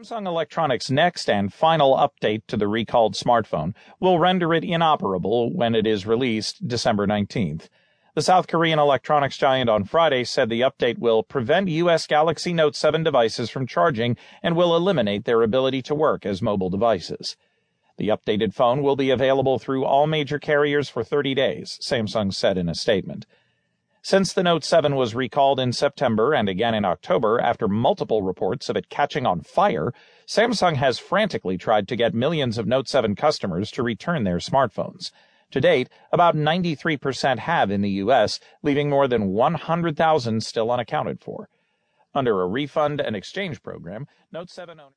Samsung Electronics' next and final update to the recalled smartphone will render it inoperable when it is released December 19th. The South Korean electronics giant on Friday said the update will prevent US Galaxy Note 7 devices from charging and will eliminate their ability to work as mobile devices. The updated phone will be available through all major carriers for 30 days, Samsung said in a statement. Since the Note 7 was recalled in September and again in October after multiple reports of it catching on fire, Samsung has frantically tried to get millions of Note 7 customers to return their smartphones. To date, about 93% have in the US, leaving more than 100,000 still unaccounted for. Under a refund and exchange program, Note 7 owners